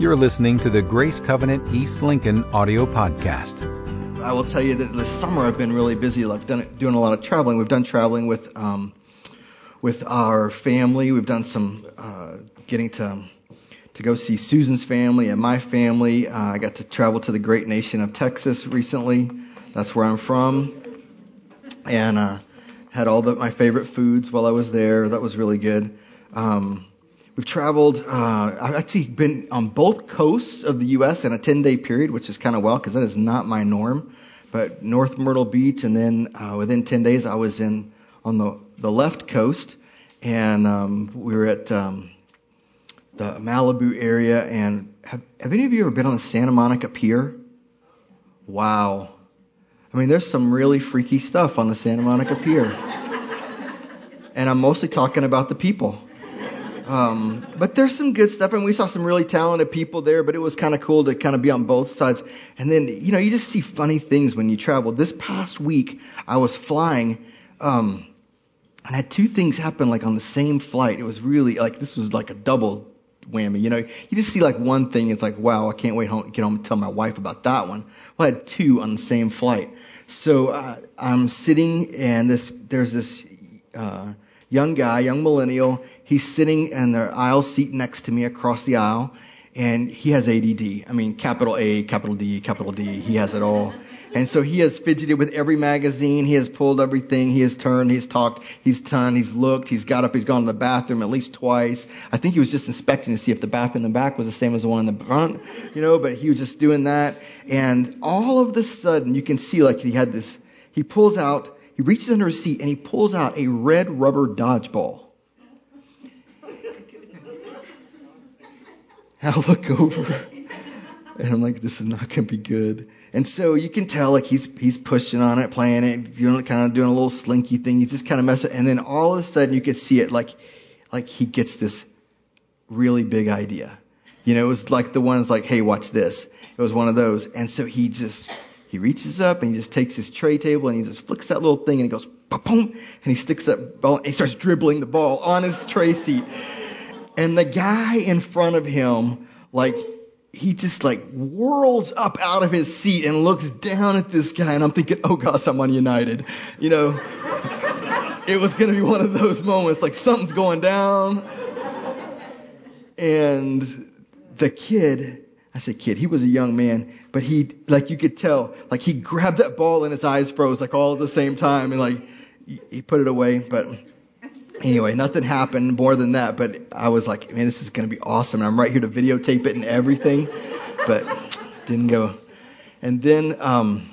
You're listening to the Grace Covenant East Lincoln audio podcast. I will tell you that this summer I've been really busy. I've done doing a lot of traveling. We've done traveling with um, with our family. We've done some uh, getting to to go see Susan's family and my family. Uh, I got to travel to the great nation of Texas recently. That's where I'm from, and uh, had all the, my favorite foods while I was there. That was really good. Um, We've traveled, uh, I've actually been on both coasts of the U.S. in a 10 day period, which is kind of well because that is not my norm. But North Myrtle Beach, and then uh, within 10 days, I was in on the, the left coast, and um, we were at um, the Malibu area. And have, have any of you ever been on the Santa Monica Pier? Wow. I mean, there's some really freaky stuff on the Santa Monica Pier. and I'm mostly talking about the people. Um, but there's some good stuff, and we saw some really talented people there. But it was kind of cool to kind of be on both sides. And then you know you just see funny things when you travel. This past week I was flying, um, and I had two things happen like on the same flight. It was really like this was like a double whammy. You know, you just see like one thing, it's like wow, I can't wait home get home and tell my wife about that one. Well, I had two on the same flight. So uh, I'm sitting, and this there's this. Uh, young guy, young millennial. He's sitting in the aisle seat next to me across the aisle, and he has ADD. I mean, capital A, capital D, capital D. He has it all. And so he has fidgeted with every magazine. He has pulled everything. He has turned. He's talked. He's done. He's looked. He's got up. He's gone to the bathroom at least twice. I think he was just inspecting to see if the bath in the back was the same as the one in the front, you know, but he was just doing that. And all of the sudden, you can see like he had this, he pulls out he reaches under his seat and he pulls out a red rubber dodgeball. I look over and I'm like, this is not going to be good. And so you can tell like he's he's pushing on it, playing it, you know, kind of doing a little slinky thing. He's just kind of messing. And then all of a sudden you could see it like like he gets this really big idea. You know, it was like the ones like, hey, watch this. It was one of those. And so he just he reaches up and he just takes his tray table and he just flicks that little thing and he goes, boom, and he sticks that ball and he starts dribbling the ball on his tray seat. And the guy in front of him, like, he just like whirls up out of his seat and looks down at this guy and I'm thinking, oh gosh, I'm on United. You know, it was going to be one of those moments like something's going down. And the kid, I said kid, he was a young man, but he, like you could tell, like he grabbed that ball and his eyes froze like all at the same time and like he put it away. But anyway, nothing happened more than that. But I was like, man, this is going to be awesome. And I'm right here to videotape it and everything. But didn't go. And then, um,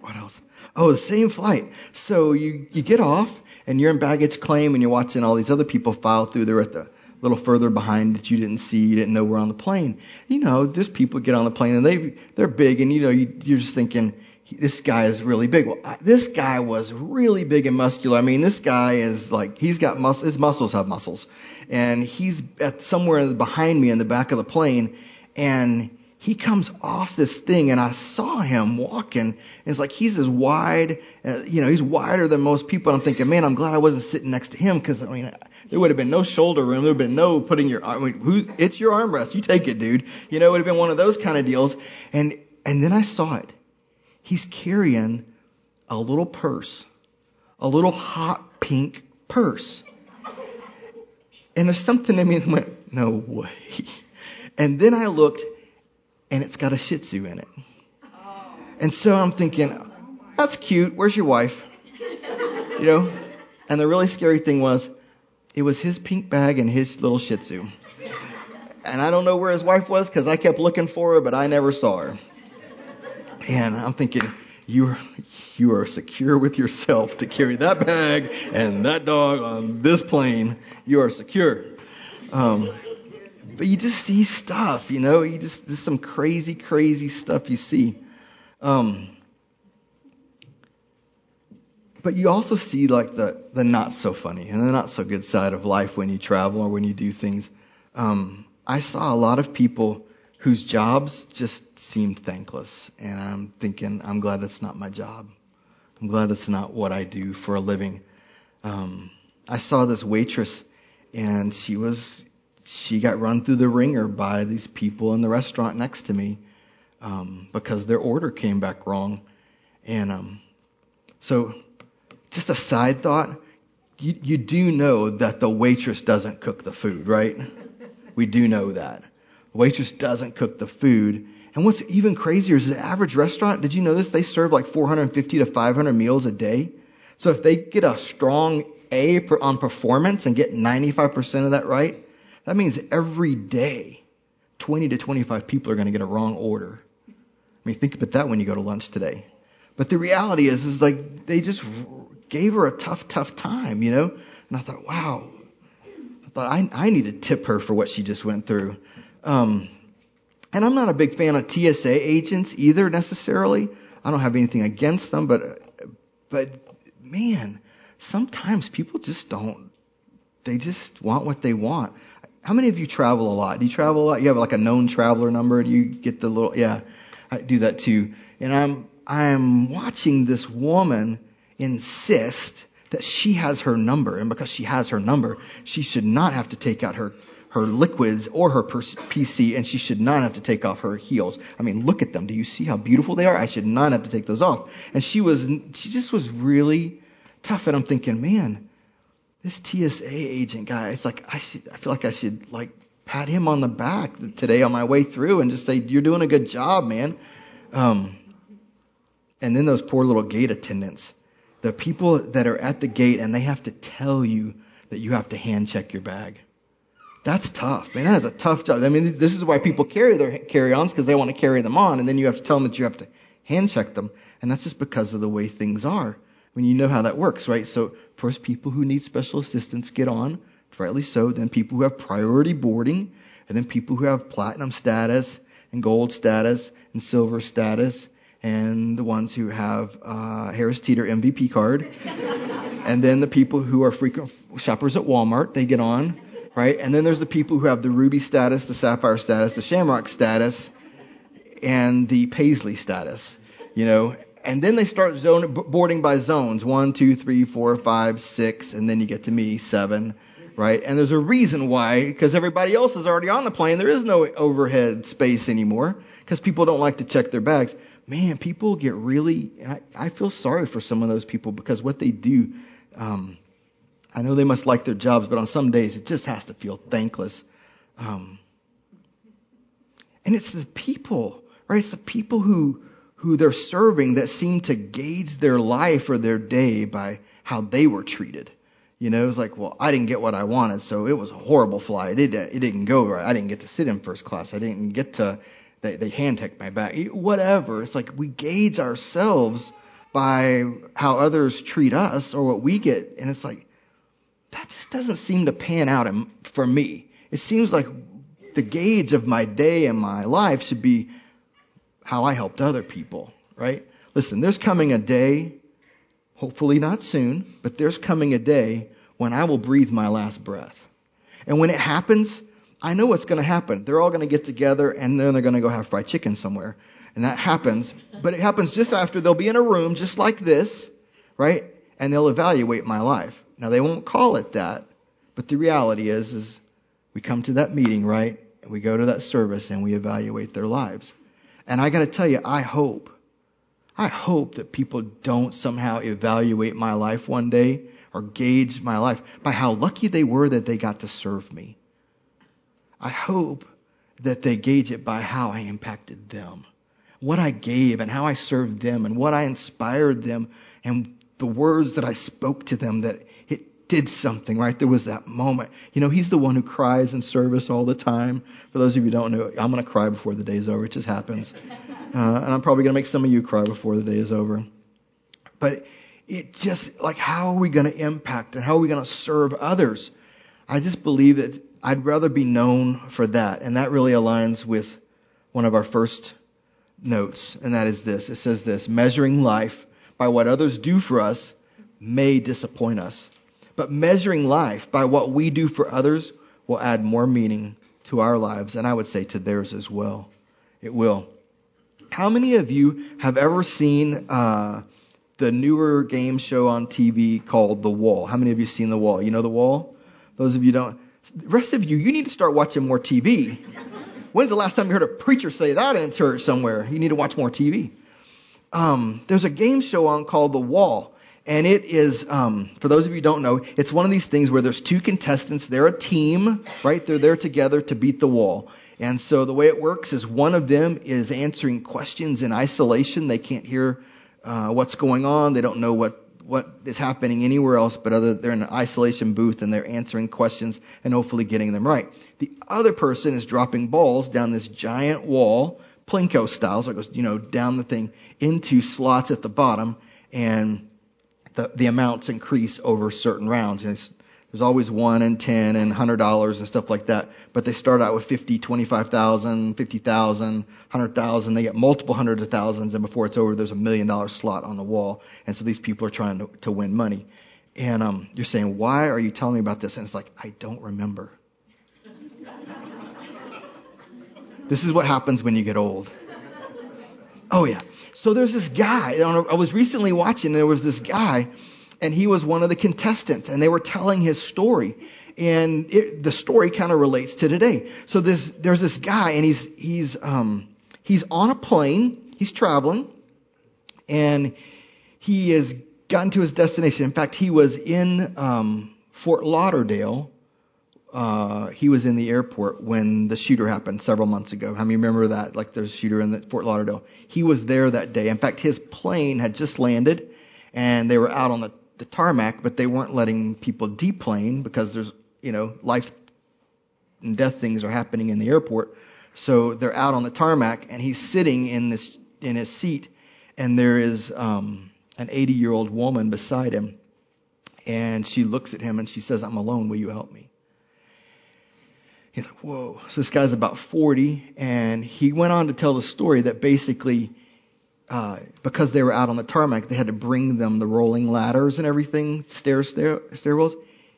what else? Oh, the same flight. So you, you get off and you're in baggage claim and you're watching all these other people file through. They're at the little further behind that you didn't see, you didn't know were on the plane. You know, there's people get on the plane and they they're big, and you know you, you're just thinking this guy is really big. Well, I, this guy was really big and muscular. I mean, this guy is like he's got muscles. His muscles have muscles, and he's at somewhere behind me in the back of the plane, and he comes off this thing and I saw him walking and it's like he's as wide, uh, you know, he's wider than most people. And I'm thinking, man, I'm glad I wasn't sitting next to him because I mean, there would have been no shoulder room. There would have been no putting your, I mean, who, it's your armrest. You take it, dude. You know, it would have been one of those kind of deals. And, and then I saw it. He's carrying a little purse, a little hot pink purse. And there's something in me that went, no way. And then I looked and it's got a Shih Tzu in it. And so I'm thinking, that's cute. Where's your wife? You know? And the really scary thing was, it was his pink bag and his little Shih Tzu. And I don't know where his wife was because I kept looking for her, but I never saw her. And I'm thinking, you are, you are secure with yourself to carry that bag and that dog on this plane. You are secure. Um, but you just see stuff, you know, you just, there's some crazy, crazy stuff you see. Um, but you also see like the, the not so funny and the not so good side of life when you travel or when you do things. Um, I saw a lot of people whose jobs just seemed thankless. And I'm thinking, I'm glad that's not my job. I'm glad that's not what I do for a living. Um, I saw this waitress and she was she got run through the wringer by these people in the restaurant next to me um, because their order came back wrong. And um, so, just a side thought you, you do know that the waitress doesn't cook the food, right? We do know that. The waitress doesn't cook the food. And what's even crazier is the average restaurant, did you know this? They serve like 450 to 500 meals a day. So if they get a strong A on performance and get 95% of that right, that means every day 20 to 25 people are going to get a wrong order. I mean, think about that when you go to lunch today. But the reality is, is like they just gave her a tough, tough time, you know? And I thought, wow. I thought I, I need to tip her for what she just went through. Um, and I'm not a big fan of TSA agents either necessarily. I don't have anything against them, but, but man, sometimes people just don't, they just want what they want. How many of you travel a lot? Do you travel a lot? You have like a known traveler number? Do you get the little, yeah, I do that too. And I'm, I'm watching this woman insist that she has her number, and because she has her number, she should not have to take out her her liquids or her PC, and she should not have to take off her heels. I mean, look at them. Do you see how beautiful they are? I should not have to take those off. And she was, she just was really tough. And I'm thinking, man, this TSA agent guy, it's like I should, I feel like I should like pat him on the back today on my way through and just say, you're doing a good job, man. Um, and then those poor little gate attendants the people that are at the gate and they have to tell you that you have to hand check your bag. That's tough, man. That is a tough job. I mean, this is why people carry their carry-ons because they want to carry them on, and then you have to tell them that you have to hand check them, and that's just because of the way things are. I mean, you know how that works, right? So first, people who need special assistance get on, rightly so. Then people who have priority boarding, and then people who have platinum status and gold status and silver status and the ones who have uh, Harris Teeter MVP card, and then the people who are frequent shoppers at Walmart, they get on, right? And then there's the people who have the Ruby status, the Sapphire status, the Shamrock status, and the Paisley status, you know. And then they start zone, boarding by zones one, two, three, four, five, six, and then you get to me, seven, right? And there's a reason why, because everybody else is already on the plane. There is no overhead space anymore because people don't like to check their bags man, people get really, I, I feel sorry for some of those people because what they do, um, I know they must like their jobs, but on some days it just has to feel thankless. Um, and it's the people, right? It's the people who, who they're serving that seem to gauge their life or their day by how they were treated. You know, it's like, well, I didn't get what I wanted, so it was a horrible flight. It, it didn't go right. I didn't get to sit in first class. I didn't get to they, they handpick my back, whatever. It's like we gauge ourselves by how others treat us or what we get. And it's like, that just doesn't seem to pan out for me. It seems like the gauge of my day and my life should be how I helped other people, right? Listen, there's coming a day, hopefully not soon, but there's coming a day when I will breathe my last breath. And when it happens, I know what's going to happen. They're all going to get together and then they're going to go have fried chicken somewhere. And that happens. But it happens just after they'll be in a room just like this, right? And they'll evaluate my life. Now they won't call it that, but the reality is, is we come to that meeting, right? And we go to that service and we evaluate their lives. And I got to tell you, I hope, I hope that people don't somehow evaluate my life one day or gauge my life by how lucky they were that they got to serve me. I hope that they gauge it by how I impacted them, what I gave and how I served them and what I inspired them and the words that I spoke to them that did something, right? There was that moment. You know, he's the one who cries in service all the time. For those of you who don't know, I'm going to cry before the day's over. It just happens. Uh, and I'm probably going to make some of you cry before the day is over. But it just, like, how are we going to impact and how are we going to serve others? I just believe that I'd rather be known for that. And that really aligns with one of our first notes, and that is this. It says this measuring life by what others do for us may disappoint us. But measuring life by what we do for others will add more meaning to our lives, and I would say to theirs as well. It will. How many of you have ever seen uh, the newer game show on TV called The Wall? How many of you seen The Wall? You know The Wall? Those of you don't The rest of you, you need to start watching more TV. When's the last time you heard a preacher say that in church somewhere? You need to watch more TV. Um, there's a game show on called The Wall. And it is, um, for those of you who don't know, it's one of these things where there's two contestants. They're a team, right? They're there together to beat the wall. And so the way it works is one of them is answering questions in isolation. They can't hear uh, what's going on. They don't know what what is happening anywhere else but other they're in an isolation booth and they're answering questions and hopefully getting them right. The other person is dropping balls down this giant wall, Plinko style, so it goes, you know, down the thing into slots at the bottom and the, the amounts increase over certain rounds. There's always one and ten and hundred dollars and stuff like that. But they start out with fifty, twenty-five thousand, fifty thousand, hundred thousand. They get multiple hundreds of thousands, and before it's over, there's a million dollar slot on the wall. And so these people are trying to, to win money. And um, you're saying, why are you telling me about this? And it's like, I don't remember. this is what happens when you get old. Oh yeah. So there's this guy. I was recently watching. And there was this guy and he was one of the contestants, and they were telling his story. And it, the story kind of relates to today. So this, there's this guy, and he's he's um, he's on a plane. He's traveling, and he has gotten to his destination. In fact, he was in um, Fort Lauderdale. Uh, he was in the airport when the shooter happened several months ago. How many remember that? Like there's a shooter in the Fort Lauderdale. He was there that day. In fact, his plane had just landed, and they were out on the the tarmac, but they weren't letting people deplane because there's, you know, life and death things are happening in the airport. So they're out on the tarmac, and he's sitting in this in his seat, and there is um, an 80 year old woman beside him, and she looks at him and she says, "I'm alone. Will you help me?" He's like, "Whoa!" So this guy's about 40, and he went on to tell the story that basically uh, because they were out on the tarmac, they had to bring them the rolling ladders and everything, stair, stair stairwells.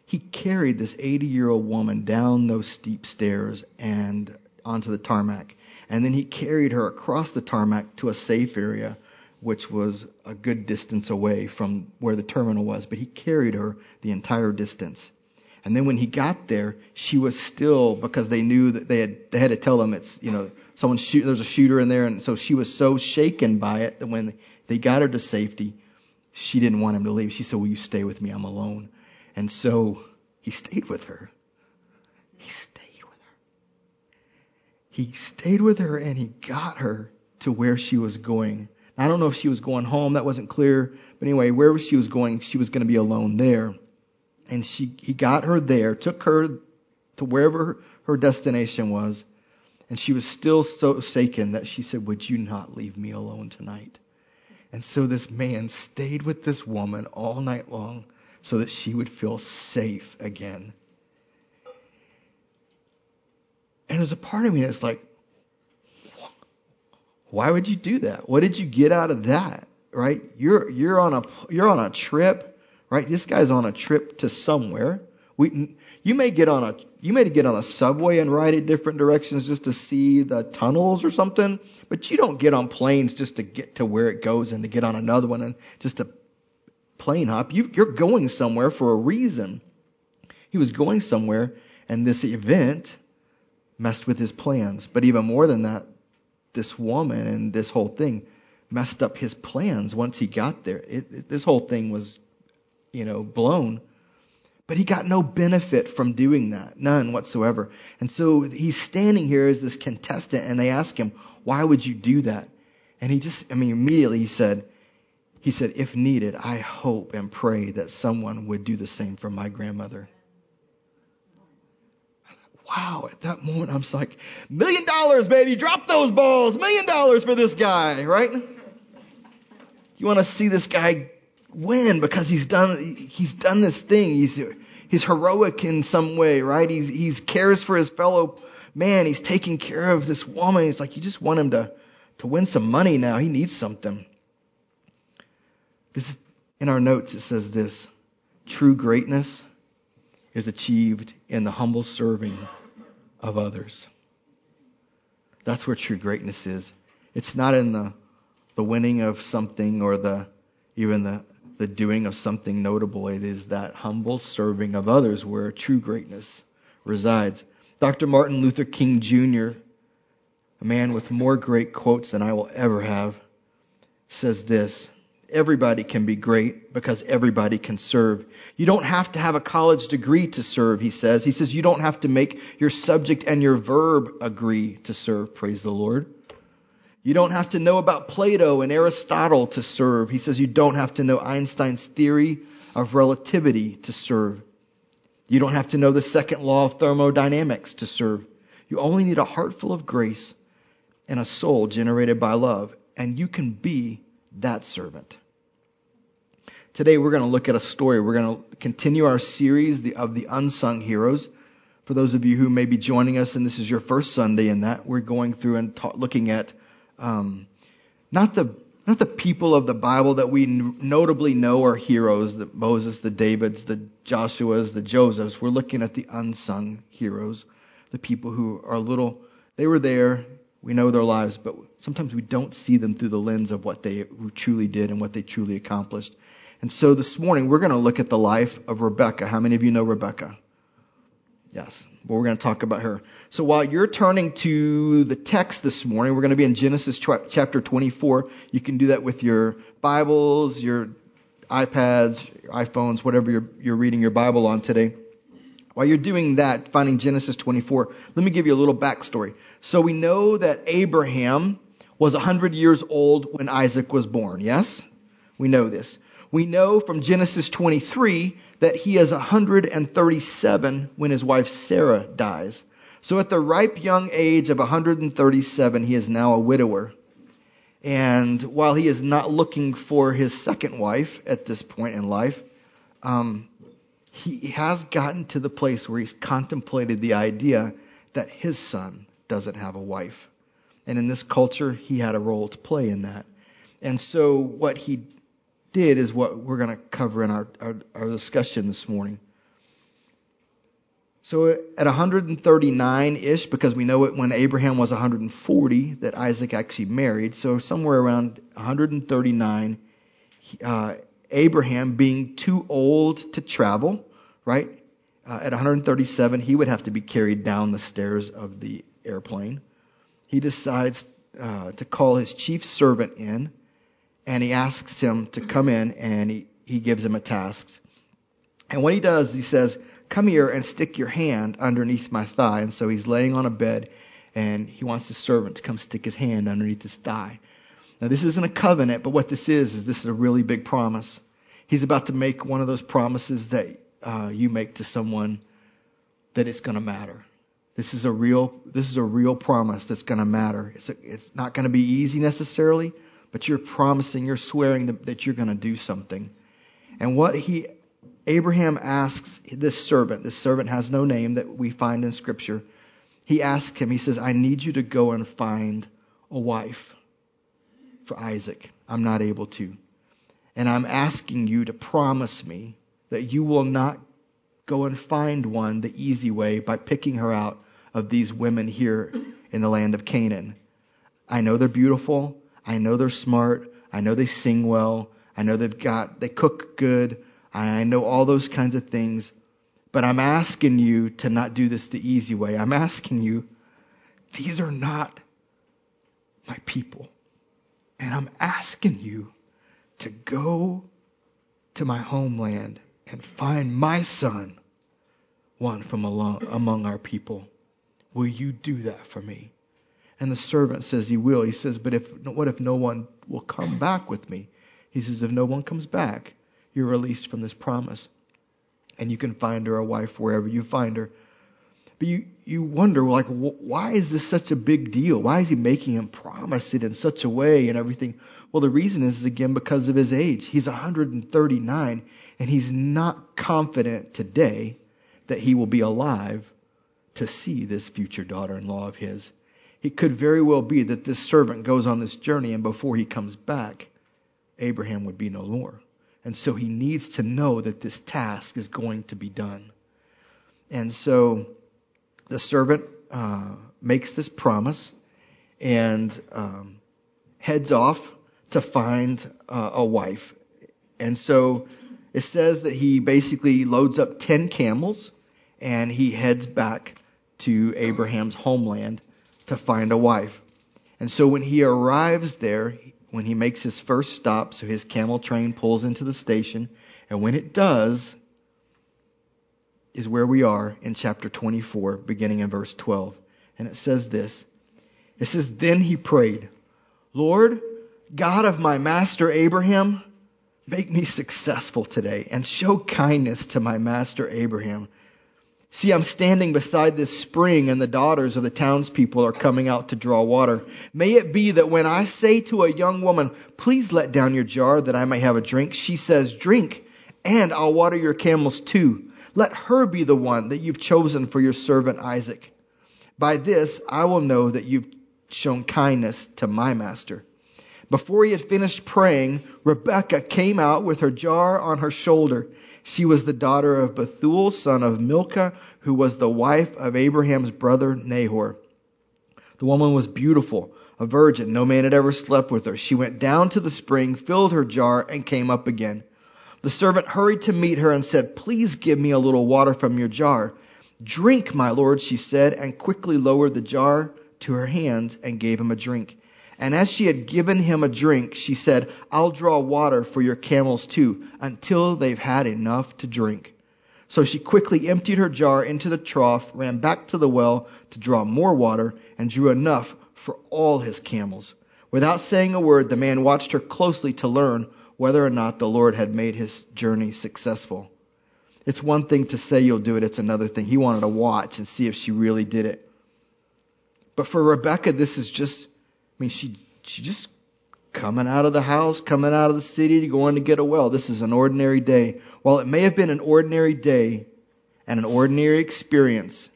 He carried this 80 year old woman down those steep stairs and onto the tarmac. And then he carried her across the tarmac to a safe area, which was a good distance away from where the terminal was. But he carried her the entire distance. And then when he got there, she was still because they knew that they had they had to tell him it's you know someone shoot there's a shooter in there, and so she was so shaken by it that when they got her to safety, she didn't want him to leave. She said, "Will you stay with me? I'm alone." And so he stayed with her. He stayed with her. He stayed with her, and he got her to where she was going. I don't know if she was going home. That wasn't clear. But anyway, wherever she was going, she was going to be alone there and she he got her there, took her to wherever her destination was, and she was still so shaken that she said, "Would you not leave me alone tonight?" And so this man stayed with this woman all night long so that she would feel safe again. And there's a part of me that's like, why would you do that? What did you get out of that? Right? You're you're on a you're on a trip right? This guy's on a trip to somewhere. We, you may get on a you may get on a subway and ride in different directions just to see the tunnels or something, but you don't get on planes just to get to where it goes and to get on another one and just to plane hop. You, you're going somewhere for a reason. He was going somewhere, and this event messed with his plans. But even more than that, this woman and this whole thing messed up his plans once he got there. It, it, this whole thing was you know, blown. But he got no benefit from doing that, none whatsoever. And so he's standing here as this contestant, and they ask him, Why would you do that? And he just, I mean, immediately he said, he said, if needed, I hope and pray that someone would do the same for my grandmother. Wow, at that moment, I'm like, million dollars, baby, drop those balls, million dollars for this guy, right? You want to see this guy win because he's done he's done this thing. He's he's heroic in some way, right? He's he's cares for his fellow man. He's taking care of this woman. He's like you just want him to to win some money now. He needs something. This is in our notes. It says this: true greatness is achieved in the humble serving of others. That's where true greatness is. It's not in the the winning of something or the even the the doing of something notable. It is that humble serving of others where true greatness resides. Dr. Martin Luther King Jr., a man with more great quotes than I will ever have, says this Everybody can be great because everybody can serve. You don't have to have a college degree to serve, he says. He says you don't have to make your subject and your verb agree to serve. Praise the Lord. You don't have to know about Plato and Aristotle to serve. He says you don't have to know Einstein's theory of relativity to serve. You don't have to know the second law of thermodynamics to serve. You only need a heart full of grace and a soul generated by love, and you can be that servant. Today we're going to look at a story. We're going to continue our series of the unsung heroes. For those of you who may be joining us and this is your first Sunday in that, we're going through and ta- looking at um, not the not the people of the Bible that we notably know are heroes, the Moses, the Davids, the Joshuas, the Josephs. We're looking at the unsung heroes, the people who are little, they were there, we know their lives, but sometimes we don't see them through the lens of what they truly did and what they truly accomplished. And so this morning we're going to look at the life of Rebekah. How many of you know Rebekah? Yes. Well, we're going to talk about her. So while you're turning to the text this morning, we're going to be in Genesis chapter 24. You can do that with your Bibles, your iPads, your iPhones, whatever you're, you're reading your Bible on today. While you're doing that, finding Genesis 24, let me give you a little backstory. So we know that Abraham was 100 years old when Isaac was born. Yes? We know this we know from Genesis 23 that he is 137 when his wife Sarah dies. So at the ripe young age of 137, he is now a widower. And while he is not looking for his second wife at this point in life, um, he has gotten to the place where he's contemplated the idea that his son doesn't have a wife. And in this culture, he had a role to play in that. And so what he did is what we're going to cover in our, our, our discussion this morning. So at 139 ish, because we know it when Abraham was 140 that Isaac actually married. So somewhere around 139, uh, Abraham being too old to travel, right? Uh, at 137, he would have to be carried down the stairs of the airplane. He decides uh, to call his chief servant in and he asks him to come in and he, he gives him a task. And what he does, he says, Come here and stick your hand underneath my thigh. And so he's laying on a bed and he wants his servant to come stick his hand underneath his thigh. Now, this isn't a covenant, but what this is, is this is a really big promise. He's about to make one of those promises that uh, you make to someone that it's going to matter. This is a real, this is a real promise that's going to matter. It's, a, it's not going to be easy necessarily, but you're promising, you're swearing that you're going to do something. And what he, Abraham asks this servant, this servant has no name that we find in Scripture. He asks him, he says, I need you to go and find a wife for Isaac. I'm not able to. And I'm asking you to promise me that you will not go and find one the easy way by picking her out of these women here in the land of Canaan. I know they're beautiful. I know they're smart. I know they sing well. I know they've got, they cook good. I know all those kinds of things. But I'm asking you to not do this the easy way. I'm asking you, these are not my people. And I'm asking you to go to my homeland and find my son, one from among our people. Will you do that for me? And the servant says he will. He says, But if what if no one will come back with me? He says, If no one comes back, you're released from this promise. And you can find her a wife wherever you find her. But you, you wonder, like, why is this such a big deal? Why is he making him promise it in such a way and everything? Well, the reason is, again, because of his age. He's 139, and he's not confident today that he will be alive to see this future daughter in law of his. It could very well be that this servant goes on this journey and before he comes back, Abraham would be no more. And so he needs to know that this task is going to be done. And so the servant uh, makes this promise and um, heads off to find uh, a wife. And so it says that he basically loads up 10 camels and he heads back to Abraham's homeland to find a wife. And so when he arrives there, when he makes his first stop, so his camel train pulls into the station, and when it does, is where we are in chapter 24, beginning in verse 12. And it says this It says, Then he prayed, Lord, God of my master Abraham, make me successful today and show kindness to my master Abraham. See, I'm standing beside this spring, and the daughters of the townspeople are coming out to draw water. May it be that when I say to a young woman, Please let down your jar that I may have a drink, she says, Drink, and I'll water your camels too. Let her be the one that you've chosen for your servant Isaac. By this I will know that you've shown kindness to my master. Before he had finished praying, Rebekah came out with her jar on her shoulder. She was the daughter of Bethuel, son of Milcah, who was the wife of Abraham's brother Nahor. The woman was beautiful, a virgin. No man had ever slept with her. She went down to the spring, filled her jar, and came up again. The servant hurried to meet her and said, Please give me a little water from your jar. Drink, my lord, she said, and quickly lowered the jar to her hands and gave him a drink. And as she had given him a drink, she said, I'll draw water for your camels too, until they've had enough to drink. So she quickly emptied her jar into the trough, ran back to the well to draw more water, and drew enough for all his camels. Without saying a word, the man watched her closely to learn whether or not the Lord had made his journey successful. It's one thing to say you'll do it, it's another thing. He wanted to watch and see if she really did it. But for Rebekah, this is just, mean, she, she just coming out of the house, coming out of the city, going to get a well. This is an ordinary day. While it may have been an ordinary day and an ordinary experience,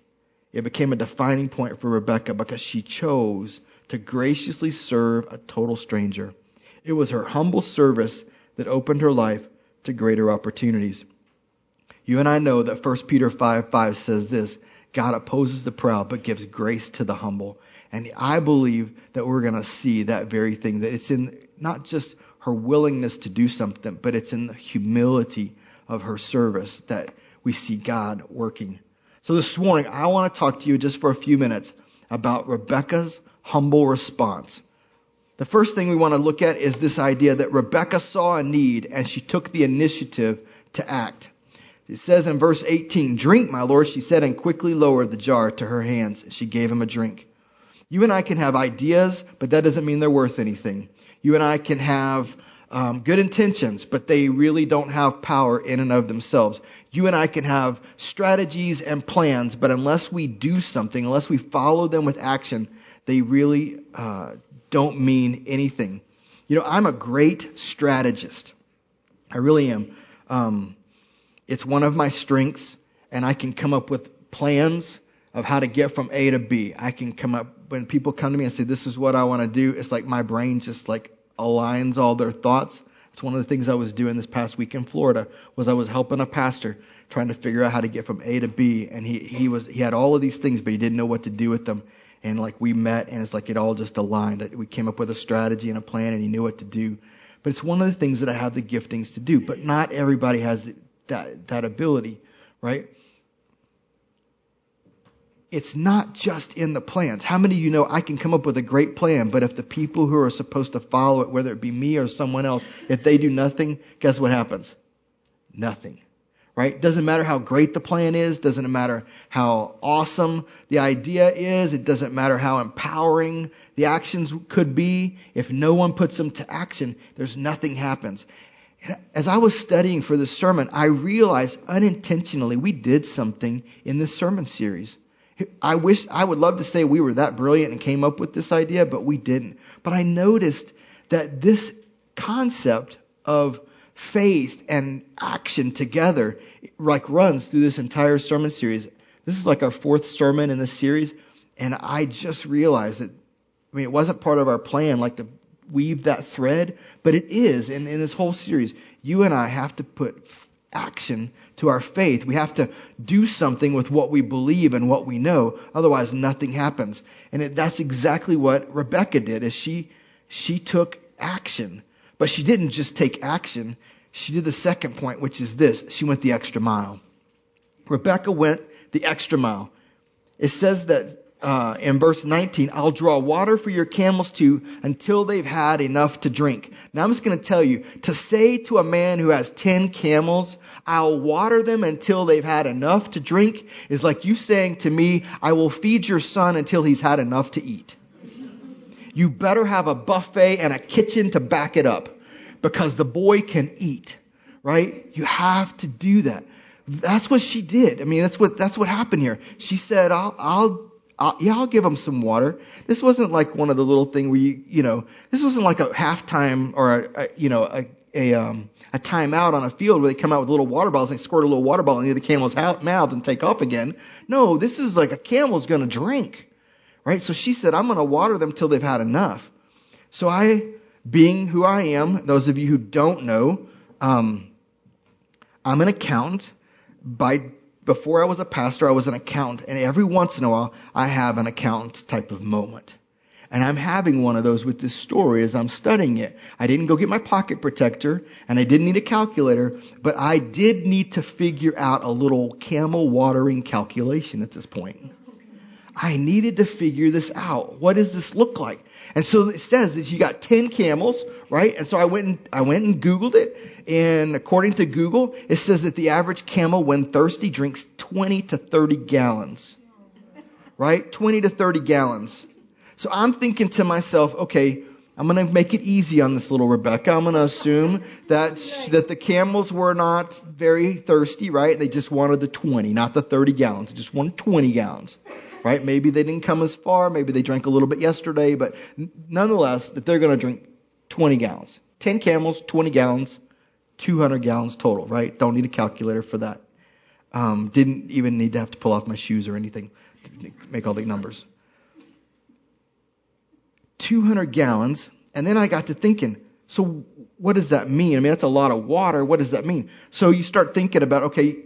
it became a defining point for Rebekah because she chose to graciously serve a total stranger. It was her humble service that opened her life to greater opportunities. You and I know that 1 Peter 5 5 says this God opposes the proud, but gives grace to the humble. And I believe that we're going to see that very thing, that it's in not just her willingness to do something, but it's in the humility of her service that we see God working. So this morning, I want to talk to you just for a few minutes about Rebekah's humble response. The first thing we want to look at is this idea that Rebekah saw a need and she took the initiative to act. It says in verse 18, Drink, my Lord, she said, and quickly lowered the jar to her hands. She gave him a drink. You and I can have ideas, but that doesn't mean they're worth anything. You and I can have um, good intentions, but they really don't have power in and of themselves. You and I can have strategies and plans, but unless we do something, unless we follow them with action, they really uh, don't mean anything. You know, I'm a great strategist. I really am. Um, it's one of my strengths, and I can come up with plans of how to get from A to B. I can come up when people come to me and say, "This is what I want to do." It's like my brain just like aligns all their thoughts. It's one of the things I was doing this past week in Florida was I was helping a pastor trying to figure out how to get from A to B, and he he was he had all of these things, but he didn't know what to do with them and like we met and it's like it all just aligned. We came up with a strategy and a plan and he knew what to do. But it's one of the things that I have the giftings to do. But not everybody has that, that ability, right? It's not just in the plans. How many of you know I can come up with a great plan, but if the people who are supposed to follow it, whether it be me or someone else, if they do nothing, guess what happens? Nothing right? Doesn't matter how great the plan is, doesn't matter how awesome the idea is, it doesn't matter how empowering the actions could be. If no one puts them to action, there's nothing happens. As I was studying for this sermon, I realized unintentionally we did something in this sermon series. I wish, I would love to say we were that brilliant and came up with this idea, but we didn't. But I noticed that this concept of faith and action together like runs through this entire sermon series. This is like our fourth sermon in this series, and I just realized that I mean it wasn't part of our plan like to weave that thread, but it is in, in this whole series. You and I have to put action to our faith. We have to do something with what we believe and what we know. Otherwise, nothing happens. And it, that's exactly what Rebekah did. Is she she took action. But she didn't just take action. She did the second point, which is this. She went the extra mile. Rebekah went the extra mile. It says that uh, in verse 19, I'll draw water for your camels too until they've had enough to drink. Now I'm just going to tell you, to say to a man who has 10 camels, I'll water them until they've had enough to drink is like you saying to me, I will feed your son until he's had enough to eat. You better have a buffet and a kitchen to back it up because the boy can eat, right? You have to do that. That's what she did. I mean, that's what, that's what happened here. She said, I'll, I'll I'll, yeah, I'll give them some water. This wasn't like one of the little thing where you, you know, this wasn't like a halftime or a, a you know, a, a, um, a timeout on a field where they come out with little water bottles, and they squirt a little water bottle into the camel's mouth and take off again. No, this is like a camel's going to drink, right? So she said, I'm going to water them till they've had enough. So I, being who I am, those of you who don't know, um, I'm an accountant by before I was a pastor, I was an accountant, and every once in a while, I have an accountant type of moment. And I'm having one of those with this story as I'm studying it. I didn't go get my pocket protector, and I didn't need a calculator, but I did need to figure out a little camel watering calculation at this point. I needed to figure this out. What does this look like? And so it says that you got 10 camels, right? And so I went and, I went and Googled it. And according to Google, it says that the average camel, when thirsty, drinks 20 to 30 gallons, right? 20 to 30 gallons. So I'm thinking to myself, okay, I'm going to make it easy on this little Rebekah. I'm going to assume that that the camels were not very thirsty, right? They just wanted the 20, not the 30 gallons. They just wanted 20 gallons right? Maybe they didn't come as far. Maybe they drank a little bit yesterday, but nonetheless, that they're going to drink 20 gallons. 10 camels, 20 gallons, 200 gallons total, right? Don't need a calculator for that. Um, didn't even need to have to pull off my shoes or anything to make all the numbers. 200 gallons. And then I got to thinking, so what does that mean? I mean, that's a lot of water. What does that mean? So you start thinking about, okay,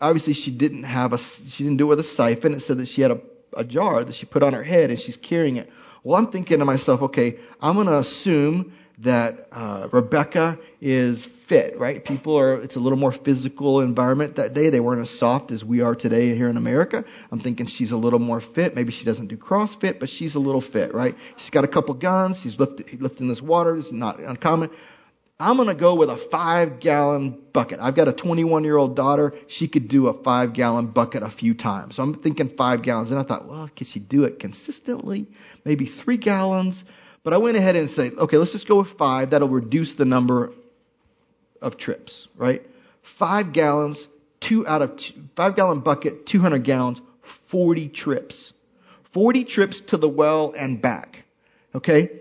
obviously she didn't have a she didn't do it with a siphon. It said that she had a, a jar that she put on her head and she's carrying it. Well, I'm thinking to myself, okay, I'm going to assume that uh, Rebekah is fit, right? People are, it's a little more physical environment that day. They weren't as soft as we are today here in America. I'm thinking she's a little more fit. Maybe she doesn't do CrossFit, but she's a little fit, right? She's got a couple guns. She's lifting, lifting this water. It's not uncommon. I'm going to go with a five gallon bucket. I've got a 21 year old daughter. She could do a five gallon bucket a few times. So I'm thinking five gallons. And I thought, well, could she do it consistently? Maybe three gallons. But I went ahead and said, okay, let's just go with five. That'll reduce the number of trips, right? Five gallons, two out of two, five gallon bucket, 200 gallons, 40 trips. 40 trips to the well and back. Okay?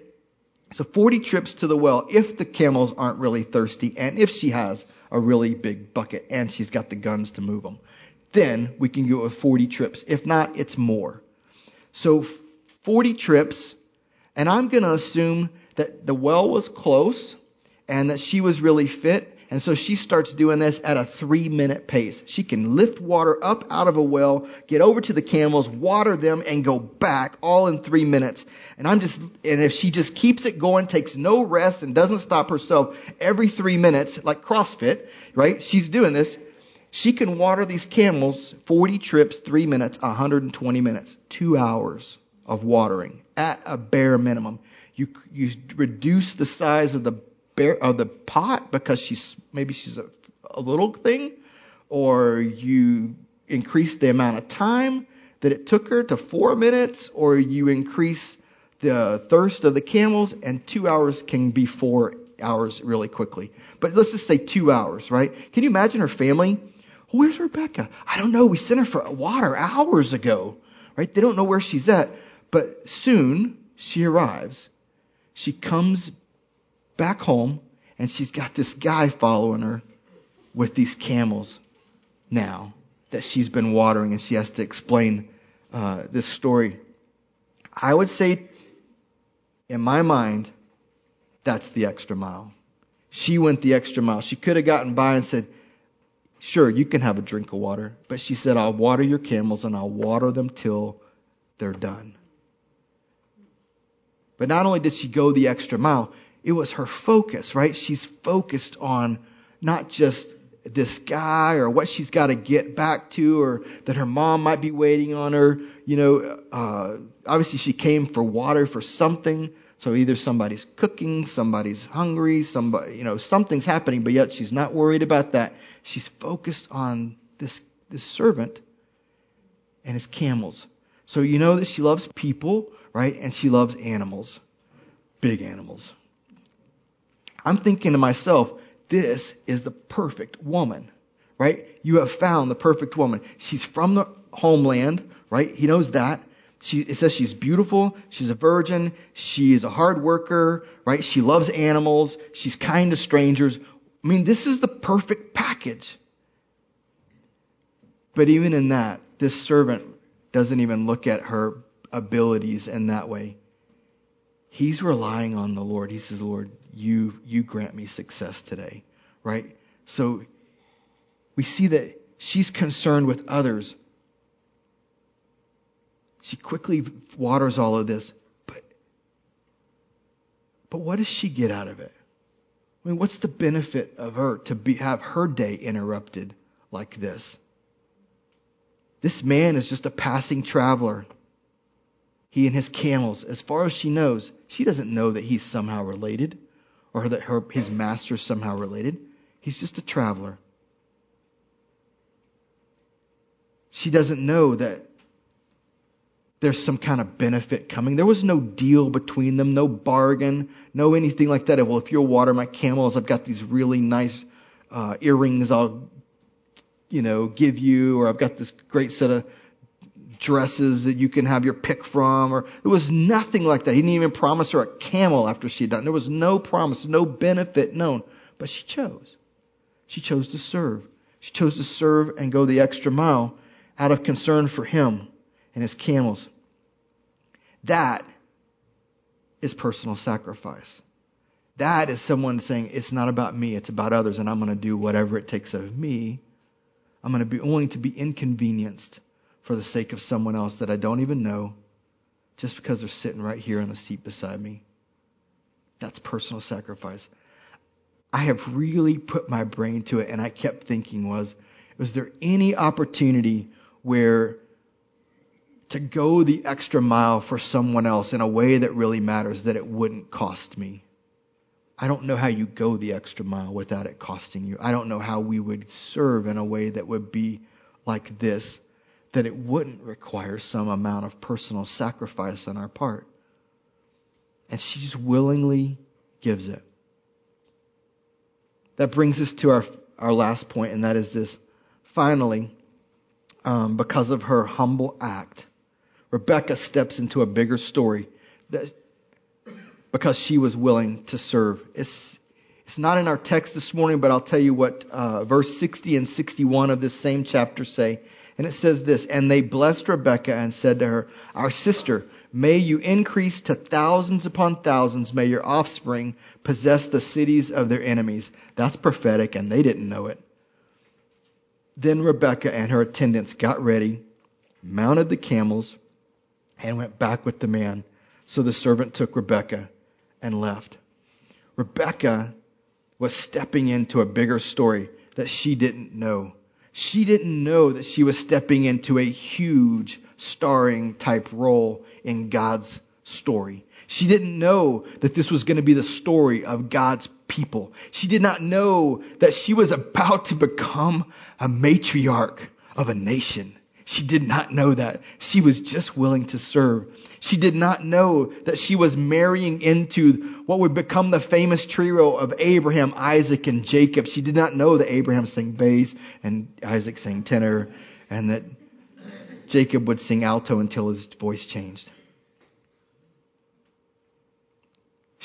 So 40 trips to the well if the camels aren't really thirsty and if she has a really big bucket and she's got the guns to move them. Then we can go with 40 trips. If not, it's more. So 40 trips, and I'm going to assume that the well was close and that she was really fit and so she starts doing this at a three minute pace. She can lift water up out of a well, get over to the camels, water them, and go back all in three minutes. And I'm just, and if she just keeps it going, takes no rest, and doesn't stop herself every three minutes, like CrossFit, right? She's doing this. She can water these camels 40 trips, three minutes, 120 minutes, two hours of watering at a bare minimum. You, you reduce the size of the bear, of the pot because she's maybe she's a, a little thing, or you increase the amount of time that it took her to four minutes, or you increase the thirst of the camels, and two hours can be four hours really quickly. But let's just say two hours, right? Can you imagine her family? Where's Rebekah? I don't know. We sent her for water hours ago, right? They don't know where she's at. But soon she arrives. She comes back home, and she's got this guy following her with these camels now that she's been watering, and she has to explain uh, this story. I would say, in my mind, that's the extra mile. She went the extra mile. She could have gotten by and said, Sure, you can have a drink of water. But she said, I'll water your camels and I'll water them till they're done. But not only did she go the extra mile, it was her focus, right? She's focused on not just this guy or what she's got to get back to or that her mom might be waiting on her. You know, uh, obviously she came for water for something. So either somebody's cooking, somebody's hungry, somebody, you know, something's happening, but yet she's not worried about that. She's focused on this, this servant and his camels. So you know that she loves people, right? And she loves animals, big animals. I'm thinking to myself, this is the perfect woman, right? You have found the perfect woman. She's from the homeland, right? He knows that. She, it says she's beautiful, she's a virgin, She is a hard worker, right? She loves animals, she's kind to strangers. I mean, this is the perfect package. But even in that, this servant doesn't even look at her abilities in that way. He's relying on the Lord. He says, Lord, you, you grant me success today, right? So we see that she's concerned with others. She quickly waters all of this, but, but what does she get out of it? I mean, what's the benefit of her to be, have her day interrupted like this? This man is just a passing traveler. He and his camels, as far as she knows, she doesn't know that he's somehow related or that her, his master is somehow related. He's just a traveler. She doesn't know that there's some kind of benefit coming. There was no deal between them, no bargain, no anything like that. Well, if you'll water my camels, I've got these really nice uh, earrings I'll, you know, give you, or I've got this great set of dresses that you can have your pick from, or there was nothing like that. He didn't even promise her a camel after she had done. There was no promise, no benefit known. But she chose. She chose to serve. She chose to serve and go the extra mile out of concern for him and his camels. That is personal sacrifice. That is someone saying, it's not about me, it's about others, and I'm going to do whatever it takes of me. I'm going to be willing to be inconvenienced for the sake of someone else that I don't even know just because they're sitting right here on the seat beside me. That's personal sacrifice. I have really put my brain to it and I kept thinking was, was there any opportunity where to go the extra mile for someone else in a way that really matters that it wouldn't cost me? I don't know how you go the extra mile without it costing you. I don't know how we would serve in a way that would be like this that it wouldn't require some amount of personal sacrifice on our part. And she just willingly gives it. That brings us to our, our last point, and that is this. Finally, um, because of her humble act, Rebekah steps into a bigger story that, because she was willing to serve. It's, it's not in our text this morning, but I'll tell you what uh, verse 60 and 61 of this same chapter say. And it says this, and they blessed Rebekah and said to her, Our sister, may you increase to thousands upon thousands. May your offspring possess the cities of their enemies. That's prophetic, and they didn't know it. Then Rebekah and her attendants got ready, mounted the camels, and went back with the man. So the servant took Rebekah and left. Rebekah was stepping into a bigger story that she didn't know. She didn't know that she was stepping into a huge starring type role in God's story. She didn't know that this was going to be the story of God's people. She did not know that she was about to become a matriarch of a nation. She did not know that. She was just willing to serve. She did not know that she was marrying into what would become the famous trio of Abraham, Isaac, and Jacob. She did not know that Abraham sang bass and Isaac sang tenor and that Jacob would sing alto until his voice changed.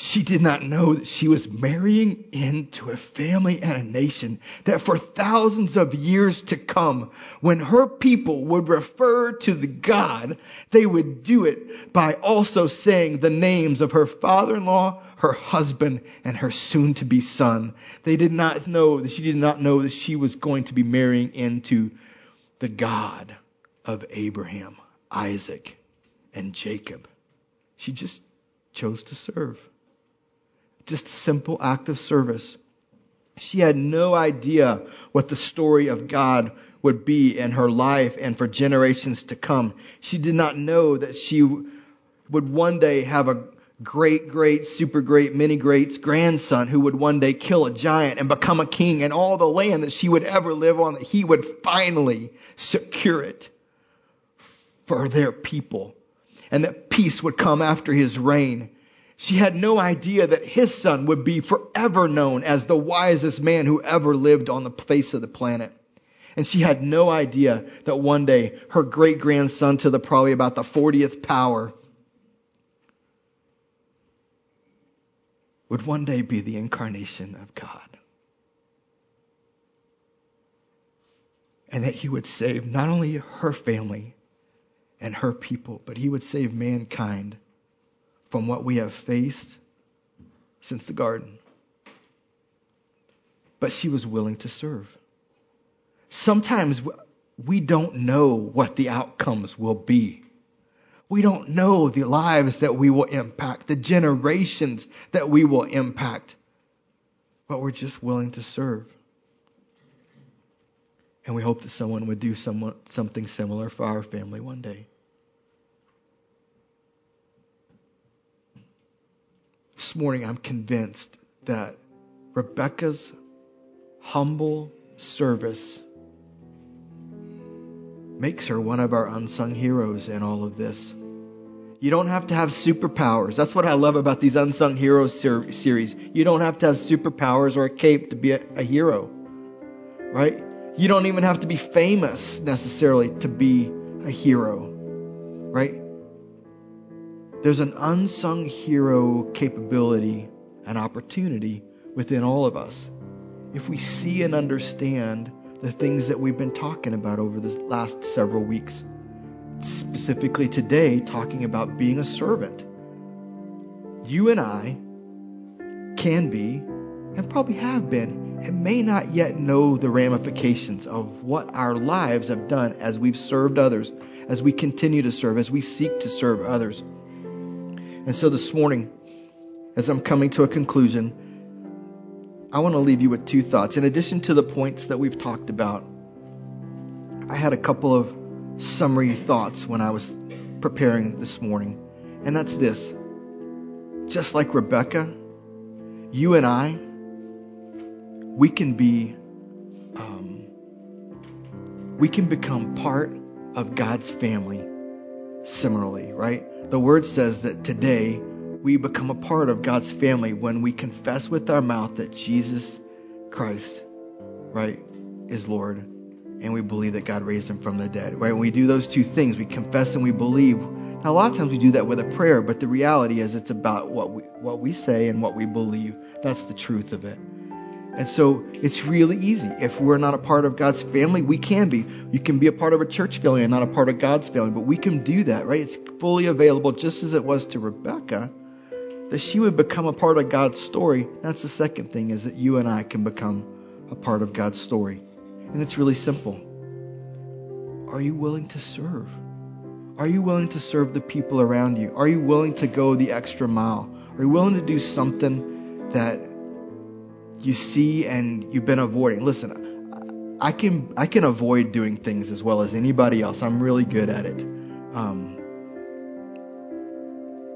She did not know that she was marrying into a family and a nation that for thousands of years to come, when her people would refer to the God, they would do it by also saying the names of her father-in-law, her husband, and her soon-to-be son. They did not know that she did not know that she was going to be marrying into the God of Abraham, Isaac, and Jacob. She just chose to serve just a simple act of service. She had no idea what the story of God would be in her life and for generations to come. She did not know that she would one day have a great, great, super great, many greats grandson who would one day kill a giant and become a king and all the land that she would ever live on, that he would finally secure it for their people and that peace would come after his reign. She had no idea that his son would be forever known as the wisest man who ever lived on the face of the planet. And she had no idea that one day her great grandson to the probably about the 40th power would one day be the incarnation of God. And that he would save not only her family and her people, but he would save mankind from what we have faced since the garden. But she was willing to serve. Sometimes we don't know what the outcomes will be. We don't know the lives that we will impact, the generations that we will impact, but we're just willing to serve. And we hope that someone would do something similar for our family one day. This morning, I'm convinced that Rebekah's humble service makes her one of our unsung heroes in all of this. You don't have to have superpowers. That's what I love about these unsung heroes ser- series. You don't have to have superpowers or a cape to be a, a hero, right? You don't even have to be famous necessarily to be a hero, right? There's an unsung hero capability and opportunity within all of us. If we see and understand the things that we've been talking about over the last several weeks, specifically today, talking about being a servant. You and I can be, and probably have been, and may not yet know the ramifications of what our lives have done as we've served others, as we continue to serve, as we seek to serve others. And so this morning, as I'm coming to a conclusion, I want to leave you with two thoughts. In addition to the points that we've talked about, I had a couple of summary thoughts when I was preparing this morning. And that's this. Just like Rebekah, you and I, we can be, um, we can become part of God's family similarly, right? The word says that today we become a part of God's family when we confess with our mouth that Jesus Christ, right, is Lord. And we believe that God raised him from the dead, right? When we do those two things, we confess and we believe. Now, a lot of times we do that with a prayer, but the reality is it's about what we, what we say and what we believe. That's the truth of it. And so it's really easy. If we're not a part of God's family, we can be. You can be a part of a church family and not a part of God's family, but we can do that, right? It's fully available, just as it was to Rebekah, that she would become a part of God's story. That's the second thing, is that you and I can become a part of God's story. And it's really simple. Are you willing to serve? Are you willing to serve the people around you? Are you willing to go the extra mile? Are you willing to do something that you see and you've been avoiding. Listen, I can I can avoid doing things as well as anybody else. I'm really good at it. Um,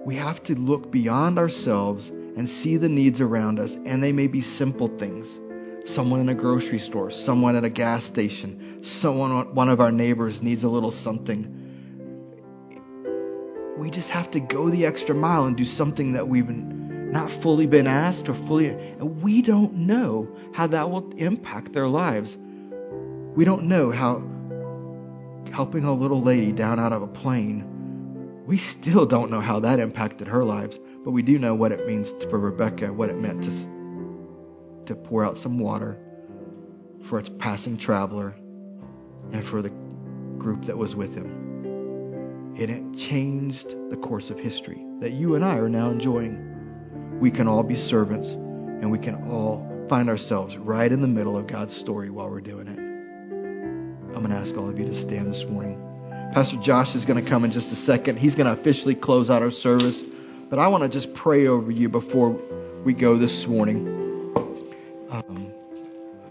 we have to look beyond ourselves and see the needs around us, and they may be simple things. Someone in a grocery store, someone at a gas station, someone one of our neighbors needs a little something. We just have to go the extra mile and do something that we've been not fully been asked or fully, and we don't know how that will impact their lives. We don't know how helping a little lady down out of a plane, we still don't know how that impacted her lives, but we do know what it means for Rebekah, what it meant to, to pour out some water for its passing traveler and for the group that was with him. And it changed the course of history that you and I are now enjoying we can all be servants and we can all find ourselves right in the middle of God's story while we're doing it. I'm going to ask all of you to stand this morning. Pastor Josh is going to come in just a second. He's going to officially close out our service. But I want to just pray over you before we go this morning. Um,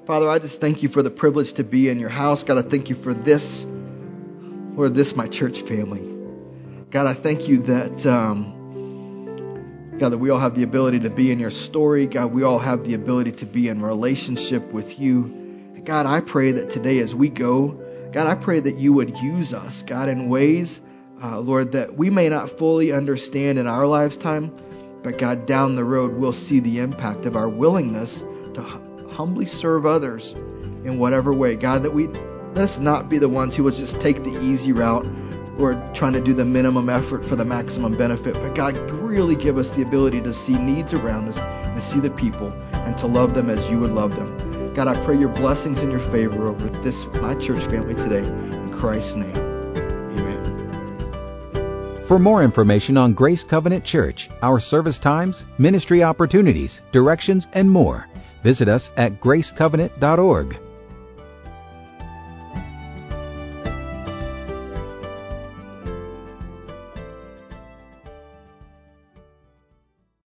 Father, I just thank you for the privilege to be in your house. God, I thank you for this, Lord, this my church family. God, I thank you that, um, God, that we all have the ability to be in your story. God, we all have the ability to be in relationship with you. God, I pray that today as we go, God, I pray that you would use us, God, in ways, uh, Lord, that we may not fully understand in our lifetime, but God, down the road, we'll see the impact of our willingness to humbly serve others in whatever way. God, that we let us not be the ones who will just take the easy route or trying to do the minimum effort for the maximum benefit. But God, really give us the ability to see needs around us and see the people and to love them as you would love them. God, I pray your blessings and your favor over this, my church family today. In Christ's name, amen. For more information on Grace Covenant Church, our service times, ministry opportunities, directions, and more, visit us at gracecovenant.org.